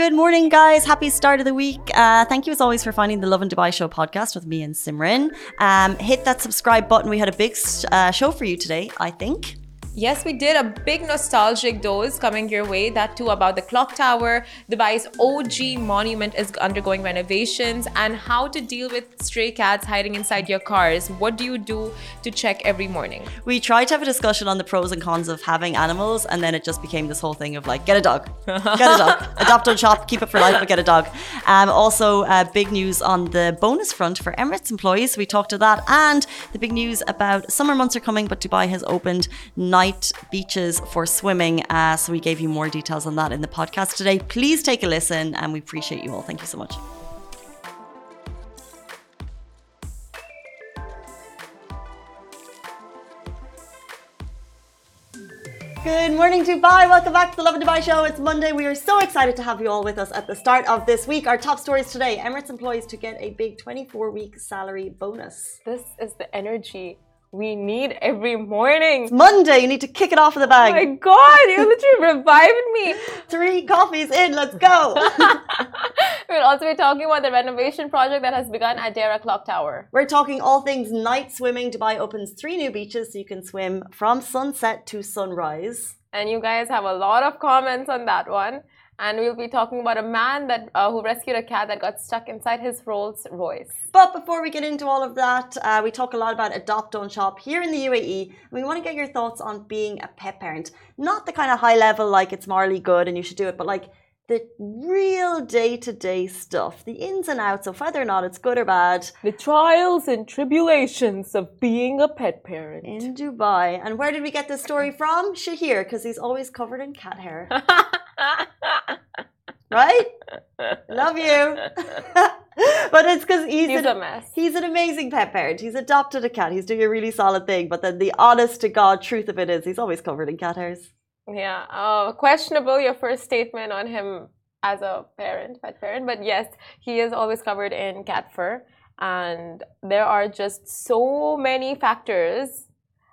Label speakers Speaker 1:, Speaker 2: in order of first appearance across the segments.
Speaker 1: Good morning, guys. Happy start of the week. Uh, thank you, as always, for finding the Lovin Dubai Show podcast with me and Simran. Um, hit that subscribe button. We had a big uh, show for you today, I think.
Speaker 2: Yes, we did a big nostalgic dose coming your way. That too about the clock tower. Dubai's OG monument is undergoing renovations and how to deal with stray cats hiding inside your cars. What do you do to check every morning?
Speaker 1: We tried to have a discussion on the pros and cons of having animals, and then it just became this whole thing of like, get a dog, get a dog, adopt on shop, keep it for life, but get a dog. Um, also, uh, big news on the bonus front for Emirates employees. We talked to that, and the big news about summer months are coming, but Dubai has opened beaches for swimming. Uh, so we gave you more details on that in the podcast today. Please take a listen and we appreciate you all. Thank you so much. Good morning, Dubai. Welcome back to the Lovin Dubai show. It's Monday. We are so excited to have you all with us at the start of this week. Our top stories today Emirates employees to get a big 24 week salary bonus.
Speaker 2: This is the energy we need every morning.
Speaker 1: It's Monday. You need to kick it off in the bag.
Speaker 2: Oh my God, you literally revived me.
Speaker 1: Three coffees in. Let's go.
Speaker 2: we'll also be talking about the renovation project that has begun at Deira Clock Tower.
Speaker 1: We're talking all things night swimming. Dubai opens three new beaches so you can swim from sunset to sunrise.
Speaker 2: And you guys have a lot of comments on that one and we'll be talking about a man that uh, who rescued a cat that got stuck inside his Rolls Royce.
Speaker 1: But before we get into all of that, uh, we talk a lot about adopt don't shop here in the UAE. We want to get your thoughts on being a pet parent, not the kind of high level like it's morally good and you should do it, but like the real day to day stuff, the ins and outs of whether or not it's good or bad.
Speaker 2: The trials and tribulations of being a pet parent.
Speaker 1: In Dubai. And where did we get this story from? Shahir, because he's always covered in cat hair. right? Love you. but it's because he's,
Speaker 2: he's
Speaker 1: an,
Speaker 2: a mess.
Speaker 1: He's an amazing pet parent. He's adopted a cat. He's doing a really solid thing. But then the honest to God truth of it is he's always covered in cat hairs.
Speaker 2: Yeah. Uh, questionable your first statement on him as a parent, pet parent. But yes, he is always covered in cat fur. And there are just so many factors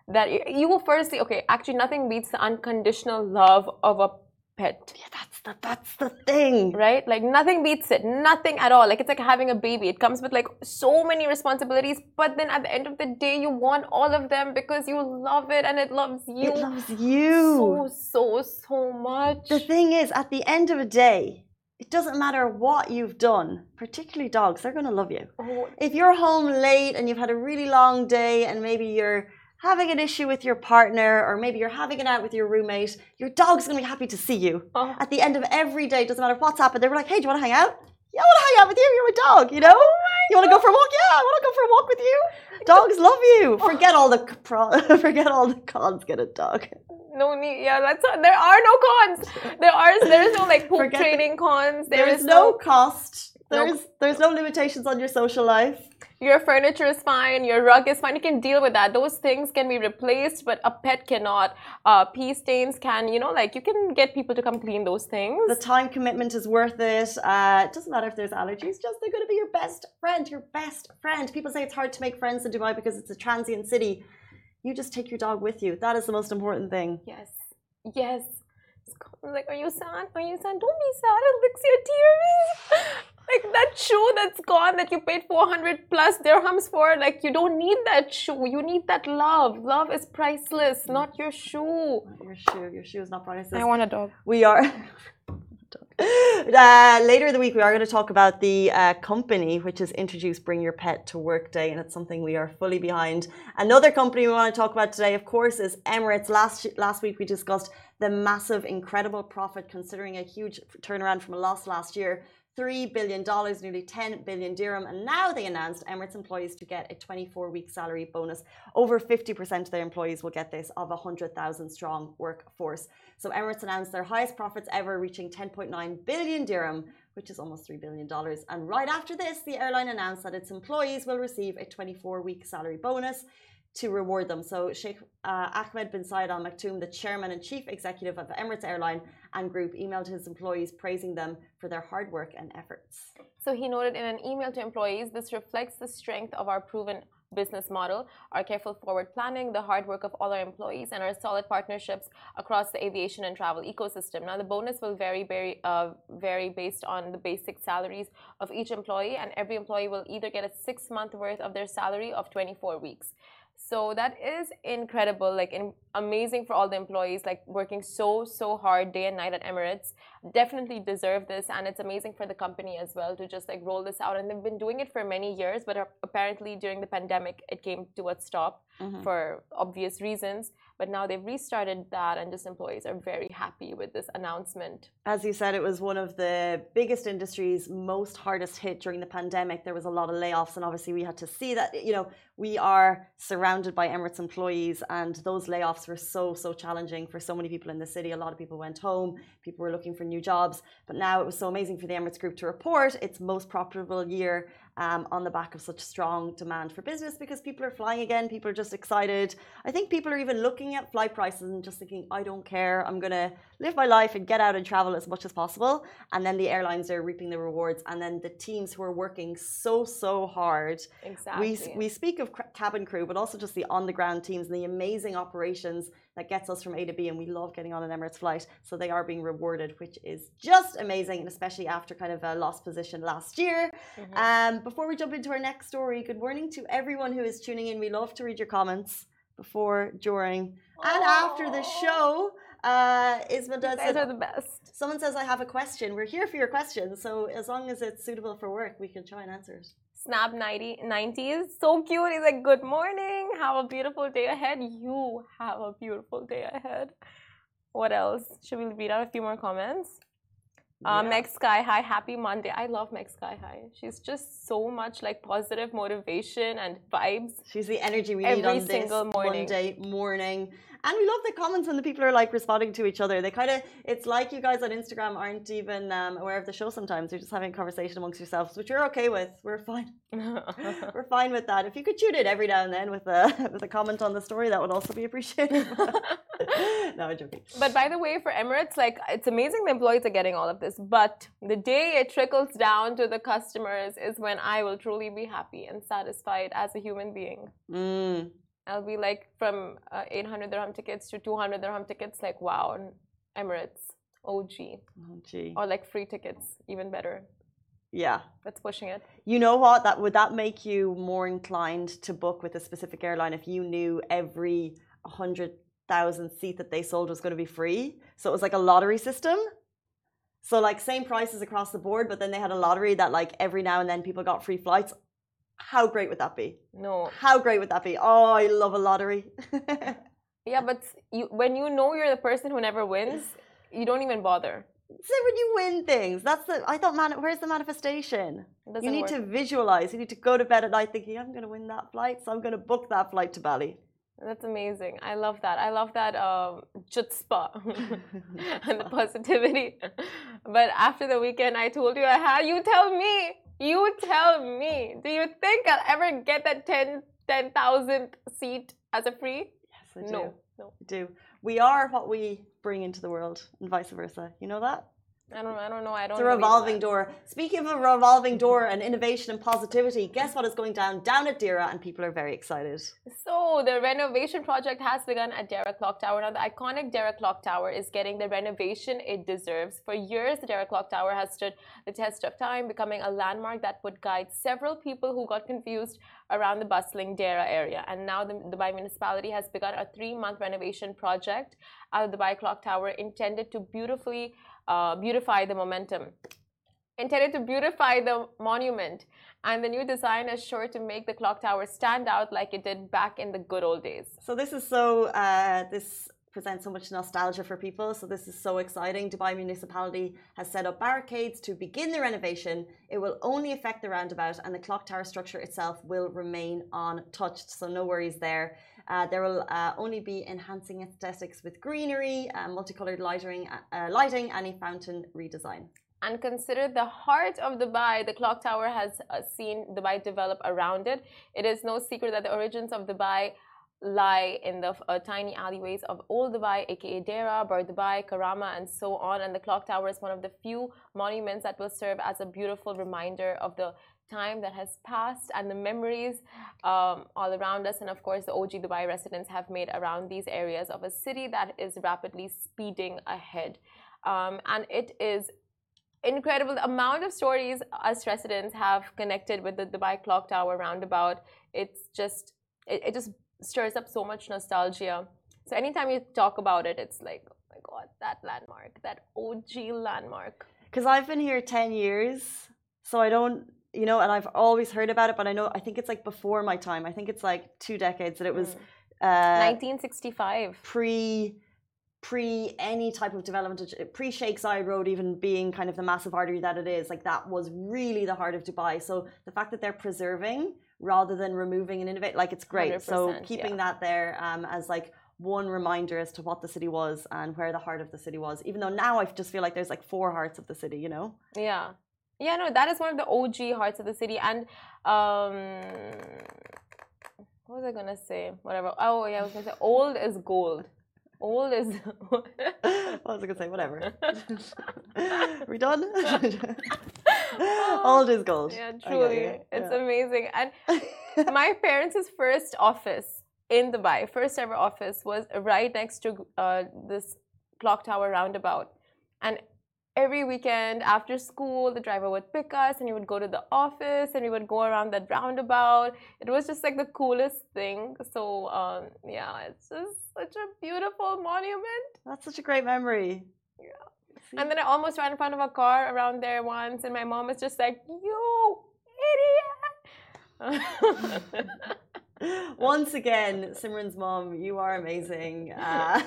Speaker 2: that you will firstly, okay, actually, nothing beats the unconditional love of a pet.
Speaker 1: Yeah, that's the that's the thing,
Speaker 2: right? Like nothing beats it, nothing at all. Like it's like having a baby. It comes with like so many responsibilities, but then at the end of the day, you want all of them because you love it and it loves you.
Speaker 1: It loves you
Speaker 2: so so so much.
Speaker 1: The thing is, at the end of a day. It doesn't matter what you've done, particularly dogs, they're going to love you. Oh. If you're home late and you've had a really long day and maybe you're having an issue with your partner or maybe you're having it out with your roommate, your dog's gonna be happy to see you. Oh. At the end of every day, doesn't matter what's happened, they were like, hey, do you wanna hang out? Yeah, I wanna hang out with you, you're my dog, you know? Oh you wanna go for a walk? Yeah, I wanna go for a walk with you. Dogs love you. Oh. Forget all the pro- forget all the cons, get a dog.
Speaker 2: No need. Yeah, that's there are no cons. There are there is no like poop Forget training the, cons.
Speaker 1: There, there is, is no, no cost. There's no. there's no limitations on your social life
Speaker 2: your furniture is fine, your rug is fine. You can deal with that. Those things can be replaced, but a pet cannot. Uh, pee stains can, you know, like you can get people to come clean those things.
Speaker 1: The time commitment is worth it. Uh, it doesn't matter if there's allergies, just they're going to be your best friend, your best friend. People say it's hard to make friends in Dubai because it's a transient city. You just take your dog with you. That is the most important thing.
Speaker 2: Yes. Yes. Like, are you sad? Are you sad? Don't be sad. It licks your tears. shoe that's gone that you paid 400 plus dirhams for like you don't need that shoe you need that love love is priceless not your shoe
Speaker 1: your shoe your shoe is not priceless
Speaker 2: i want a dog
Speaker 1: we are uh, later in the week, we are going to talk about the uh, company which has introduced Bring Your Pet to Work Day, and it's something we are fully behind. Another company we want to talk about today, of course, is Emirates. Last last week, we discussed the massive, incredible profit, considering a huge turnaround from a loss last year. $3 billion, nearly 10 billion dirham. And now they announced Emirates employees to get a 24 week salary bonus. Over 50% of their employees will get this of a 100,000 strong workforce. So Emirates announced their highest profits ever, reaching 10.9 billion dirham, which is almost $3 billion. And right after this, the airline announced that its employees will receive a 24 week salary bonus to reward them. So Sheikh uh, Ahmed bin Saeed Al Maktoum, the chairman and chief executive of Emirates Airline and Group, emailed his employees praising them for their hard work and efforts.
Speaker 2: So he noted in an email to employees, this reflects the strength of our proven business model, our careful forward planning, the hard work of all our employees, and our solid partnerships across the aviation and travel ecosystem. Now, the bonus will vary, vary, uh, vary based on the basic salaries of each employee, and every employee will either get a six month worth of their salary of 24 weeks. So that is incredible, like in, amazing for all the employees, like working so so hard day and night at Emirates. Definitely deserve this, and it's amazing for the company as well to just like roll this out. And they've been doing it for many years, but apparently during the pandemic, it came to a stop mm-hmm. for obvious reasons. But now they've restarted that, and just employees are very happy with this announcement.
Speaker 1: As you said, it was one of the biggest industries, most hardest hit during the pandemic. There was a lot of layoffs, and obviously we had to see that. You know, we are surrounded by Emirates employees, and those layoffs were so so challenging for so many people in the city. A lot of people went home. People were looking for new jobs. But now it was so amazing for the Emirates Group to report its most profitable year Um, on the back of such strong demand for business because people are flying again. People are just excited. I think people are even looking at flight prices and just thinking, I don't care. I'm going to live my life and get out and travel as much as possible. And then the airlines are reaping the rewards. And then the teams who are working so, so hard.
Speaker 2: Exactly.
Speaker 1: We, we speak of cabin crew, but also just the on the ground teams and the amazing operations that gets us from A to B, and we love getting on an Emirates flight. So they are being rewarded, which is just amazing, and especially after kind of a lost position last year. Mm-hmm. Um, before we jump into our next story, good morning to everyone who is tuning in. We love to read your comments before, during, Aww. and after the show. Uh, Isma
Speaker 2: does. Guys are the best.
Speaker 1: Someone says, "I have a question." We're here for your questions, so as long as it's suitable for work, we can try and answer it.
Speaker 2: Snap 90, 90s. So cute. He's like, Good morning. Have a beautiful day ahead. You have a beautiful day ahead. What else? Should we read out a few more comments? Uh, yeah. Uh, Meg Sky High, happy Monday. I love Meg Sky High. She's just so much like positive motivation and vibes.
Speaker 1: She's the energy we need on this Monday morning. And we love the comments when the people are like responding to each other. They kind of, it's like you guys on Instagram aren't even um, aware of the show sometimes. You're just having a conversation amongst yourselves, which we're okay with. We're fine. we're fine with that. If you could tune in every now and then with a, with a comment on the story, that would also be appreciated. no, I'm joking.
Speaker 2: But by the way, for Emirates, like it's amazing the employees are getting all of this. But the day it trickles down to the customers is when I will truly be happy and satisfied as a human being.
Speaker 1: Mm.
Speaker 2: I'll be like from uh, 800 dirham tickets to 200 dirham tickets, like wow, Emirates, OG.
Speaker 1: OG.
Speaker 2: Or like free tickets, even better.
Speaker 1: Yeah.
Speaker 2: That's pushing it.
Speaker 1: You know what? That would that make you more inclined to book with a specific airline if you knew every 100,000 seat that they sold was going to be free? So it was like a lottery system. So like same prices across the board, but then they had a lottery that like every now and then people got free flights. How great would that be?
Speaker 2: No.
Speaker 1: How great would that be? Oh, I love a lottery.
Speaker 2: yeah, but you, when you know you're the person who never wins, you don't even bother.
Speaker 1: So when you win things, that's the. I thought, man, where's the manifestation? You need work. to visualize. You need to go to bed at night thinking, I'm going to win that flight, so I'm going to book that flight to Bali.
Speaker 2: That's amazing. I love that. I love that um, chutzpah and the positivity. but after the weekend, I told you I had. You tell me. You tell me, do you think I'll ever get that 10 10,000 seat as a free?
Speaker 1: Yes, I do. No, no. I do. We are what we bring into the world and vice versa. You know that?
Speaker 2: I don't, I don't know. I don't.
Speaker 1: It's a revolving door. Speaking of a revolving door and innovation and positivity, guess what is going down down at Deira, and people are very excited.
Speaker 2: So the renovation project has begun at Deira Clock Tower. Now the iconic Deira Clock Tower is getting the renovation it deserves. For years, the Deira Clock Tower has stood the test of time, becoming a landmark that would guide several people who got confused around the bustling Deira area. And now the Dubai municipality has begun a three-month renovation project at the Dubai Clock Tower, intended to beautifully uh, beautify the momentum. Intended to beautify the monument, and the new design is sure to make the clock tower stand out like it did back in the good old days.
Speaker 1: So this is so uh, this presents so much nostalgia for people. So this is so exciting. Dubai municipality has set up barricades to begin the renovation. It will only affect the roundabout, and the clock tower structure itself will remain untouched. So no worries there. Uh, there will uh, only be enhancing aesthetics with greenery, uh, multicolored lighting, lighting, and a fountain redesign.
Speaker 2: And considered the heart of Dubai, the clock tower has seen Dubai develop around it. It is no secret that the origins of Dubai lie in the uh, tiny alleyways of Old Dubai, aka Deira, Bur Dubai, Karama, and so on. And the clock tower is one of the few monuments that will serve as a beautiful reminder of the time that has passed and the memories um, all around us. And of course, the OG Dubai residents have made around these areas of a city that is rapidly speeding ahead. Um, and it is incredible the amount of stories us residents have connected with the Dubai Clock Tower roundabout. It's just, it, it just stirs up so much nostalgia. So anytime you talk about it, it's like, oh my god, that landmark, that OG landmark.
Speaker 1: Because I've been here 10 years, so I don't, you know, and I've always heard about it, but I know, I think it's like before my time. I think it's like two decades that it was.
Speaker 2: Uh, 1965.
Speaker 1: Pre pre any type of development, pre Sheikh Zayed Road even being kind of the massive artery that it is, like that was really the heart of Dubai. So the fact that they're preserving rather than removing and innovate. Like it's great. So keeping yeah. that there um, as like one reminder as to what the city was and where the heart of the city was. Even though now I just feel like there's like four hearts of the city, you know?
Speaker 2: Yeah. Yeah, no, that is one of the OG hearts of the city. And um what was I gonna say? Whatever. Oh yeah, I was gonna say old is gold. Old is
Speaker 1: what was I gonna say? Whatever. Are we done? Old is gold.
Speaker 2: Yeah, truly. It's yeah. amazing. And my parents' first office in Dubai, first ever office, was right next to uh, this clock tower roundabout. And every weekend after school, the driver would pick us and we would go to the office and we would go around that roundabout. It was just like the coolest thing. So, um, yeah, it's just such a beautiful monument.
Speaker 1: That's such a great memory.
Speaker 2: Yeah. See? And then I almost ran in front of a car around there once, and my mom was just like, You idiot!
Speaker 1: Once again, Simran's mom, you are amazing. Uh,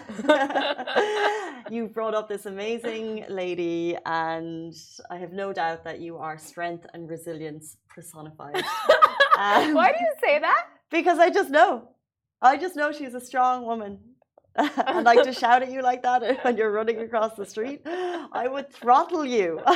Speaker 1: you brought up this amazing lady, and I have no doubt that you are strength and resilience personified.
Speaker 2: Um, Why do you say that?
Speaker 1: Because I just know. I just know she's a strong woman. I'd like to shout at you like that when you're running across the street, I would throttle you.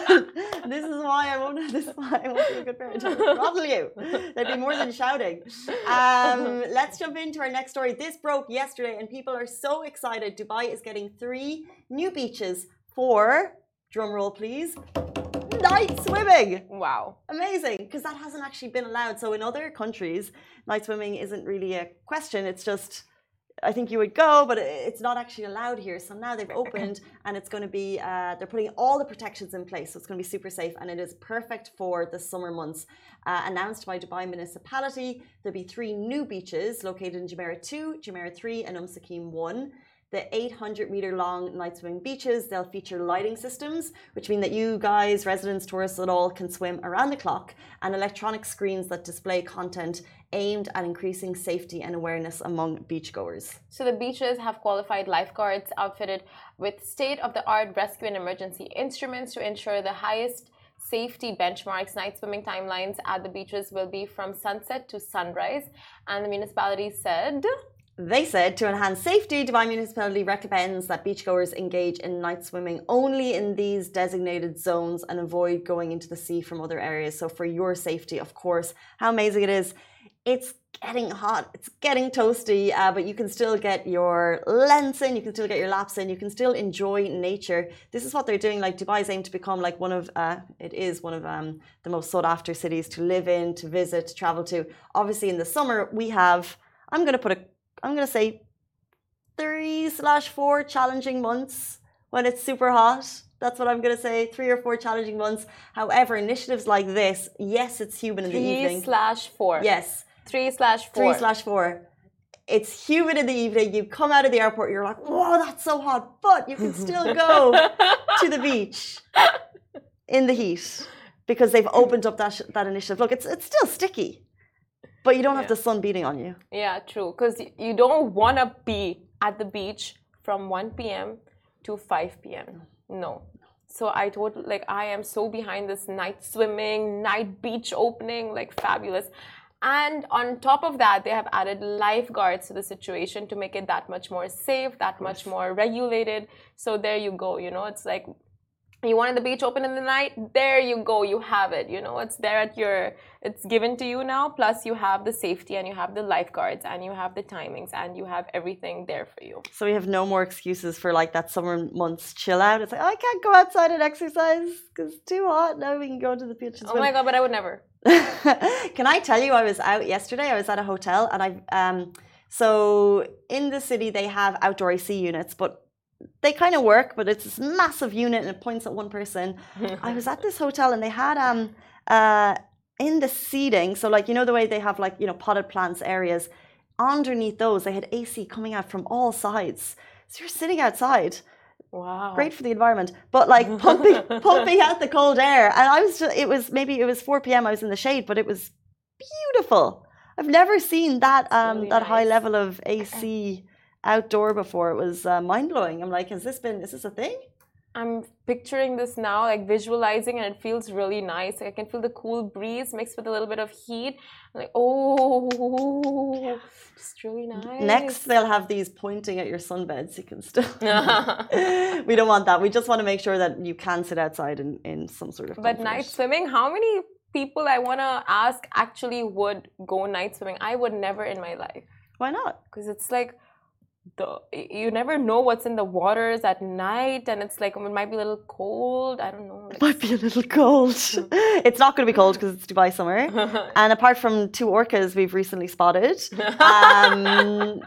Speaker 1: this is why I won't. This is why I won't be a good parent. I would throttle you. There'd be more than shouting. Um, let's jump into our next story. This broke yesterday, and people are so excited. Dubai is getting three new beaches for drum roll, please. Night swimming.
Speaker 2: Wow.
Speaker 1: Amazing. Because that hasn't actually been allowed. So in other countries, night swimming isn't really a question. It's just I think you would go, but it's not actually allowed here. So now they've opened, and it's going to be uh, they're putting all the protections in place, so it's going to be super safe, and it is perfect for the summer months. Uh, announced by Dubai municipality, there'll be three new beaches located in Jumeirah 2, Jumeirah 3, and Umm Suqeim 1 the 800 meter long night swimming beaches. They'll feature lighting systems, which mean that you guys, residents, tourists at all, can swim around the clock, and electronic screens that display content aimed at increasing safety and awareness among beachgoers.
Speaker 2: So the beaches have qualified lifeguards outfitted with state-of-the-art rescue and emergency instruments to ensure the highest safety benchmarks. Night swimming timelines at the beaches will be from sunset to sunrise, and the municipality said
Speaker 1: they said to enhance safety, Dubai Municipality recommends that beachgoers engage in night swimming only in these designated zones and avoid going into the sea from other areas. So, for your safety, of course, how amazing it is it's getting hot, it's getting toasty, uh, but you can still get your lengths in, you can still get your laps in, you can still enjoy nature. This is what they're doing. Like Dubai's aim to become like one of, uh, it is one of um, the most sought after cities to live in, to visit, to travel to. Obviously, in the summer, we have, I'm going to put a, I'm going to say three slash four challenging months when it's super hot. That's what I'm going to say. Three or four challenging months. However, initiatives like this, yes, it's human in the evening.
Speaker 2: Three slash four.
Speaker 1: Yes.
Speaker 2: Three slash four.
Speaker 1: Three slash four. It's humid in the evening. You come out of the airport, you're like, whoa, that's so hot. But you can still go to the beach in the heat because they've opened up that, that initiative. Look, it's, it's still sticky, but you don't have the sun beating on you.
Speaker 2: Yeah, true. Because you don't want to be at the beach from 1 p.m. to 5 p.m. No. So I told like I am so behind this night swimming, night beach opening, like fabulous. And on top of that, they have added lifeguards to the situation to make it that much more safe, that much more regulated. So there you go. You know, it's like you wanted the beach open in the night there you go you have it you know it's there at your it's given to you now plus you have the safety and you have the lifeguards and you have the timings and you have everything there for you.
Speaker 1: So we have no more excuses for like that summer months chill out. It's like oh, i can't go outside and exercise because it's too hot. Now we can go to the beach
Speaker 2: oh my god but i would never
Speaker 1: can i tell you i was out yesterday i was at a hotel and i um so in the city they have outdoor ac units but they kind of work, but it's this massive unit and it points at one person. I was at this hotel and they had um uh in the seating, so like you know the way they have like you know potted plants areas, underneath those they had AC coming out from all sides. So you're sitting outside.
Speaker 2: Wow.
Speaker 1: Great for the environment, but like pumping pumping out the cold air. And I was just, it was maybe it was 4 p.m. I was in the shade, but it was beautiful. I've never seen that um really that nice. high level of AC outdoor before. It was uh, mind blowing. I'm like, has this been? Is this a thing?
Speaker 2: I'm picturing this now, like visualizing, and it feels really nice. Like I can feel the cool breeze mixed with a little bit of heat. I'm like, oh, just really nice.
Speaker 1: Next, they'll have these pointing at your sunbeds. You can still. we don't want that. We just want to make sure that you can sit outside in, in some sort of.
Speaker 2: But night swimming, how many people I want to ask actually would go night swimming? I would never in my life.
Speaker 1: Why not?
Speaker 2: Because it's like the you never know what's in the waters at night and it's like it might be a little cold i don't know
Speaker 1: it might be a little cold. It's not going to be cold because it's dubai summer. And apart from two orcas we've recently spotted um,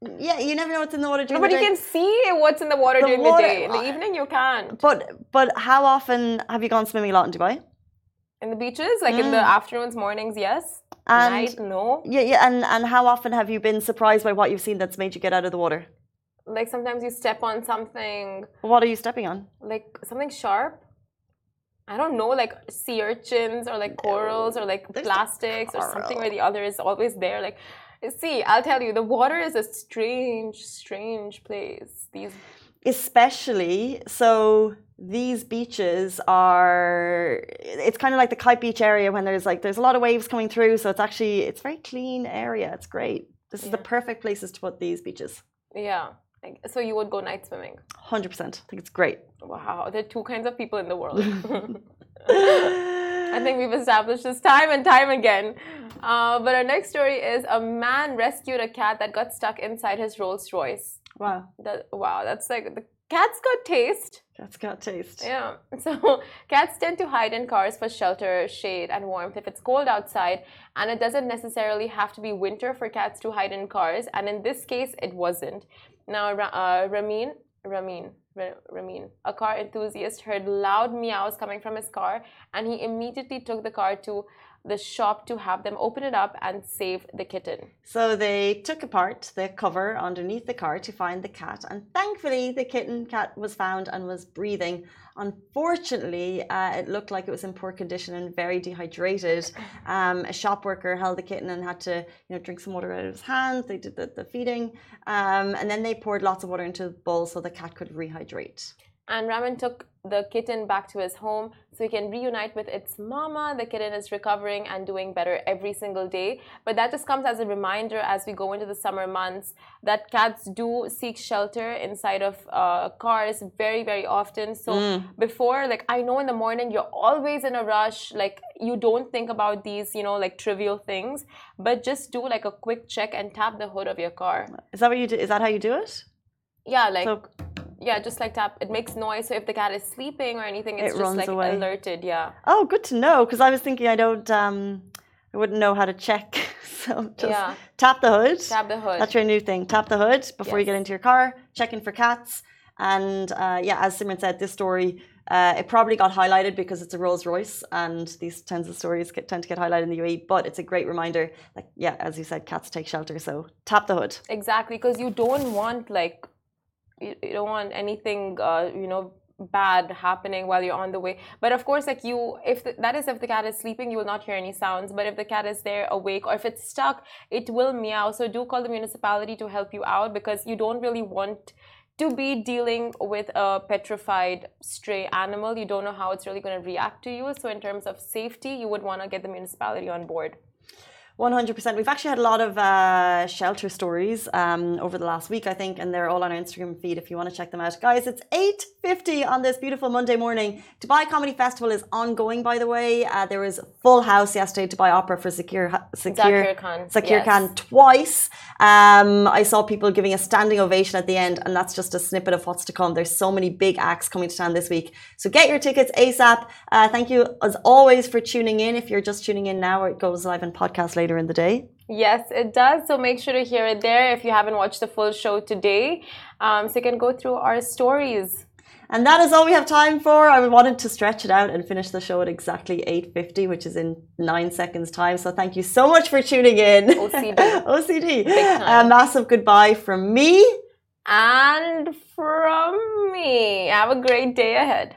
Speaker 1: yeah you never know what's in the water during
Speaker 2: no, but
Speaker 1: you
Speaker 2: can see what's in the water the during water, the day in the evening you can't.
Speaker 1: But but how often have you gone swimming a lot in dubai
Speaker 2: in the beaches like mm. in the mm. afternoons mornings yes and Night, no.
Speaker 1: Yeah, yeah. And and how often have you been surprised by what you've seen that's made you get out of the water?
Speaker 2: Like sometimes you step on something.
Speaker 1: What are you stepping on?
Speaker 2: Like something sharp. I don't know, like sea urchins or like corals or like There's plastics or something where the other is always there. Like, see, I'll tell you, the water is a strange, strange place. These,
Speaker 1: especially so these beaches are it's kind of like the kite beach area when there's like there's a lot of waves coming through so it's actually it's very clean area. It's great. This is the perfect places to put these beaches.
Speaker 2: Yeah. So you would go night swimming?
Speaker 1: 100% i think it's great.
Speaker 2: Wow. There are two kinds of people in the world. I think we've established this time and time again. Uh, but our next story is a man rescued a cat that got stuck inside his rolls royce
Speaker 1: wow
Speaker 2: that, wow that's like the Cats got taste.
Speaker 1: Cats got taste.
Speaker 2: Yeah. So cats tend to hide in cars for shelter, shade, and warmth if it's cold outside. And it doesn't necessarily have to be winter for cats to hide in cars. And in this case, it wasn't. Now, uh, Ramin, Ramin, Ramin, a car enthusiast, heard loud meows coming from his car, and he immediately took the car to the shop to have them open it up and save the kitten.
Speaker 1: So they took apart the cover underneath the car to find the cat, and thankfully the kitten cat was found and was breathing. Unfortunately, uh, it looked like it was in poor condition and very dehydrated. Um, a shop worker held the kitten and had to, you know, drink some water out of his hands. They did the, the feeding, um, and then they poured lots of water into the bowl so the cat could rehydrate.
Speaker 2: And Raman took the kitten back to his home so he can reunite with its mama. The kitten is recovering and doing better every single day. But that just comes as a reminder as we go into the summer months that cats do seek shelter inside of uh, cars very, very often. So mm. before, like, I know in the morning you're always in a rush. Like, you don't think about these, you know, like trivial things, but just do like a quick check and tap the hood of your car.
Speaker 1: Is that what you do? Is that how you do it?
Speaker 2: Yeah, like. So yeah, just like tap. It makes noise. So if the cat is sleeping or anything, it's it just like away. alerted. Yeah.
Speaker 1: Oh, good to know. Because I was thinking I don't. Um, I wouldn't know how to check. so just yeah. tap the hood.
Speaker 2: Tap the hood.
Speaker 1: That's your new thing. Tap the hood before yes. you get into your car. Checking for cats. And uh, yeah, as Simran said, this story uh, it probably got highlighted because it's a Rolls Royce, and these tens of stories get, tend to get highlighted in the UAE. But it's a great reminder, like yeah, as you said, cats take shelter. So tap the hood.
Speaker 2: Exactly, because you don't want like you, you don't want anything uh, you know bad happening while you're on the way. But of course like you if the, that is if the cat is sleeping you will not hear any sounds. But if the cat is there awake or if it's stuck it will meow. So do call the municipality to help you out because you don't really want to be dealing with a petrified stray animal. You don't know how it's really going to react to you. So in terms of safety you would want to get the municipality on board
Speaker 1: 100%. We've actually had a lot of uh, shelter stories um, over the last week, I think, and they're all on our Instagram feed if you want to check them out. Guys, it's 8.50 on this beautiful Monday morning. Dubai Comedy Festival is ongoing, by the way. Uh, there was full house yesterday, Dubai Opera for Zakir,
Speaker 2: Zakir Khan.
Speaker 1: Zakir
Speaker 2: yes.
Speaker 1: Khan twice. Um, I saw people giving a standing ovation at the end, and that's just a snippet of what's to come. There's so many big acts coming to town this week. So get your tickets ASAP. Uh, thank you, as always, for tuning in. If you're just tuning in now, it goes live in podcast later later in the day?
Speaker 2: Yes, it does. So make sure to hear it there if you haven't watched the full show today. Um, so you can go through our stories.
Speaker 1: And that is all we have time for. I wanted to stretch it out and finish the show at exactly 8.50, which is in nine seconds time. So thank you so much for tuning in.
Speaker 2: OCD.
Speaker 1: OCD. A massive goodbye from me.
Speaker 2: And from me. Have a great day ahead.